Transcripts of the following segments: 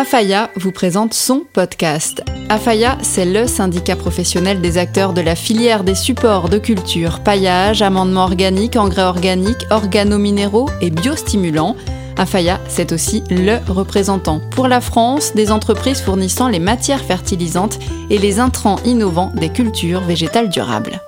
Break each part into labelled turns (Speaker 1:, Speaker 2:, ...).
Speaker 1: Afaya vous présente son podcast. Afaya, c'est le syndicat professionnel des acteurs de la filière des supports de culture, paillage, amendement organique, engrais organique, organominéraux et biostimulants. Afaya, c'est aussi le représentant pour la France des entreprises fournissant les matières fertilisantes et les intrants innovants des cultures végétales durables.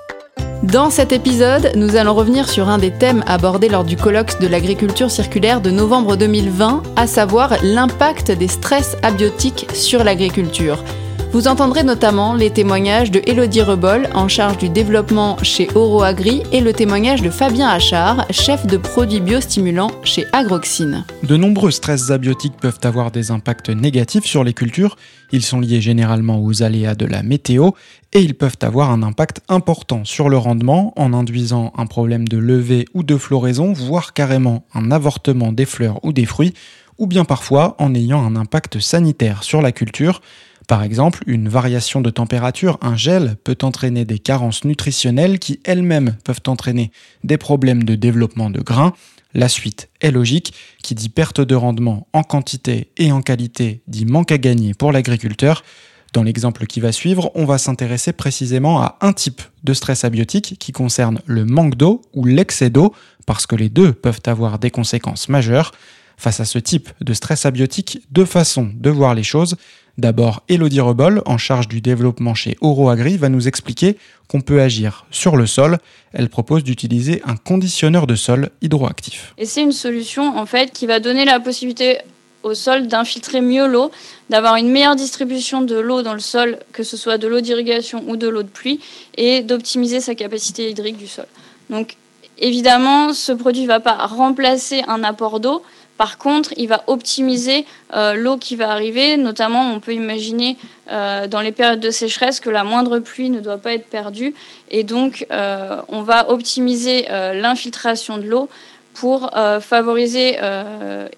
Speaker 1: Dans cet épisode, nous allons revenir sur un des thèmes abordés lors du colloque de l'agriculture circulaire de novembre 2020, à savoir l'impact des stress abiotiques sur l'agriculture. Vous entendrez notamment les témoignages de Elodie Rebol, en charge du développement chez Oroagri, et le témoignage de Fabien Achard, chef de produits biostimulants chez Agroxine.
Speaker 2: De nombreux stress abiotiques peuvent avoir des impacts négatifs sur les cultures. Ils sont liés généralement aux aléas de la météo et ils peuvent avoir un impact important sur le rendement en induisant un problème de levée ou de floraison, voire carrément un avortement des fleurs ou des fruits, ou bien parfois en ayant un impact sanitaire sur la culture. Par exemple, une variation de température, un gel, peut entraîner des carences nutritionnelles qui elles-mêmes peuvent entraîner des problèmes de développement de grains. La suite est logique, qui dit perte de rendement en quantité et en qualité dit manque à gagner pour l'agriculteur. Dans l'exemple qui va suivre, on va s'intéresser précisément à un type de stress abiotique qui concerne le manque d'eau ou l'excès d'eau, parce que les deux peuvent avoir des conséquences majeures. Face à ce type de stress abiotique, deux façons de voir les choses. D'abord, Elodie Rebol, en charge du développement chez Oroagri, va nous expliquer qu'on peut agir sur le sol. Elle propose d'utiliser un conditionneur de sol hydroactif.
Speaker 3: Et c'est une solution en fait qui va donner la possibilité au sol d'infiltrer mieux l'eau, d'avoir une meilleure distribution de l'eau dans le sol, que ce soit de l'eau d'irrigation ou de l'eau de pluie, et d'optimiser sa capacité hydrique du sol. Donc évidemment, ce produit ne va pas remplacer un apport d'eau, par contre, il va optimiser euh, l'eau qui va arriver. Notamment, on peut imaginer euh, dans les périodes de sécheresse que la moindre pluie ne doit pas être perdue. Et donc, euh, on va optimiser l'infiltration de l'eau pour favoriser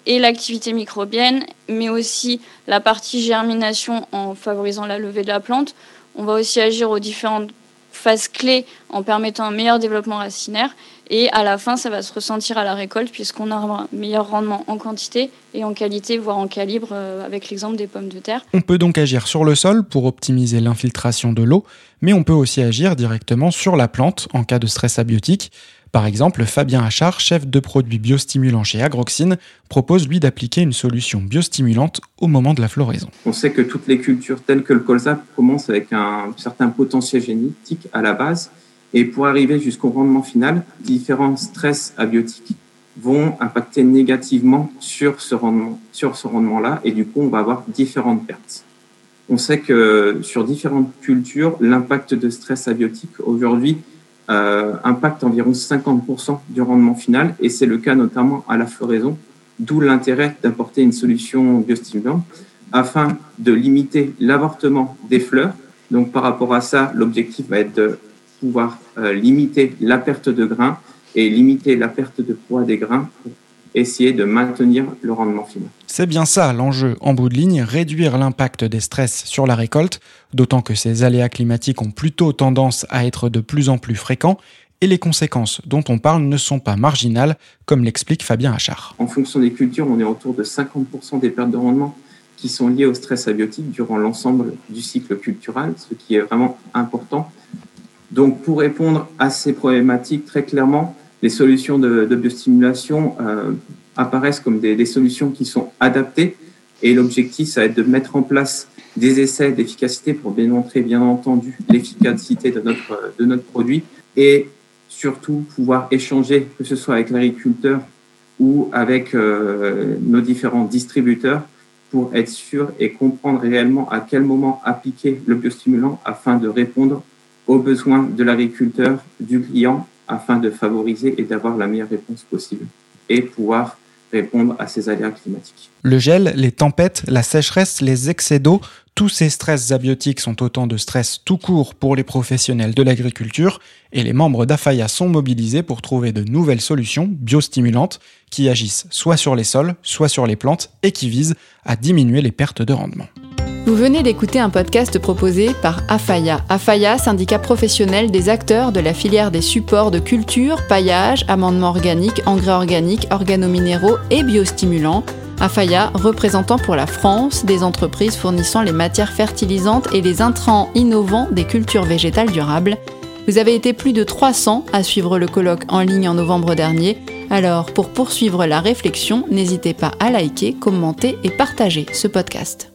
Speaker 3: et l'activité microbienne, mais aussi la partie germination en favorisant la levée de la plante. On va aussi agir aux différentes phases clés en permettant un meilleur développement racinaire. Et à la fin, ça va se ressentir à la récolte puisqu'on aura un meilleur rendement en quantité et en qualité, voire en calibre, euh, avec l'exemple des pommes de terre.
Speaker 2: On peut donc agir sur le sol pour optimiser l'infiltration de l'eau, mais on peut aussi agir directement sur la plante en cas de stress abiotique. Par exemple, Fabien Achard, chef de produits biostimulants chez Agroxine, propose lui d'appliquer une solution biostimulante au moment de la floraison.
Speaker 4: On sait que toutes les cultures telles que le colza commencent avec un certain potentiel génétique à la base et pour arriver jusqu'au rendement final, différents stress abiotiques vont impacter négativement sur ce rendement, sur ce rendement-là, et du coup, on va avoir différentes pertes. On sait que sur différentes cultures, l'impact de stress abiotique aujourd'hui euh, impacte environ 50% du rendement final, et c'est le cas notamment à la floraison, d'où l'intérêt d'apporter une solution biostimulante afin de limiter l'avortement des fleurs. Donc par rapport à ça, l'objectif va être de pouvoir euh, limiter la perte de grains et limiter la perte de poids des grains essayer de maintenir le rendement final.
Speaker 2: C'est bien ça l'enjeu en bout de ligne, réduire l'impact des stress sur la récolte, d'autant que ces aléas climatiques ont plutôt tendance à être de plus en plus fréquents et les conséquences dont on parle ne sont pas marginales, comme l'explique Fabien Achard.
Speaker 4: En fonction des cultures, on est autour de 50% des pertes de rendement qui sont liées au stress abiotique durant l'ensemble du cycle culturel, ce qui est vraiment important. Donc, pour répondre à ces problématiques, très clairement, les solutions de, biostimulation euh, apparaissent comme des, solutions qui sont adaptées. Et l'objectif, ça va être de mettre en place des essais d'efficacité pour démontrer, bien entendu, l'efficacité de notre, de notre produit et surtout pouvoir échanger, que ce soit avec l'agriculteur ou avec euh, nos différents distributeurs, pour être sûr et comprendre réellement à quel moment appliquer le biostimulant afin de répondre aux besoins de l'agriculteur, du client, afin de favoriser et d'avoir la meilleure réponse possible et pouvoir répondre à ces aléas climatiques.
Speaker 2: Le gel, les tempêtes, la sécheresse, les excès d'eau, tous ces stress abiotiques sont autant de stress tout court pour les professionnels de l'agriculture et les membres d'Afaya sont mobilisés pour trouver de nouvelles solutions biostimulantes qui agissent soit sur les sols, soit sur les plantes et qui visent à diminuer les pertes de rendement.
Speaker 1: Vous venez d'écouter un podcast proposé par AFAYA. AFAYA, syndicat professionnel des acteurs de la filière des supports de culture, paillage, amendement organique, engrais organiques, organominéraux et biostimulants. Afaya, représentant pour la France des entreprises fournissant les matières fertilisantes et les intrants innovants des cultures végétales durables. Vous avez été plus de 300 à suivre le colloque en ligne en novembre dernier. Alors, pour poursuivre la réflexion, n'hésitez pas à liker, commenter et partager ce podcast.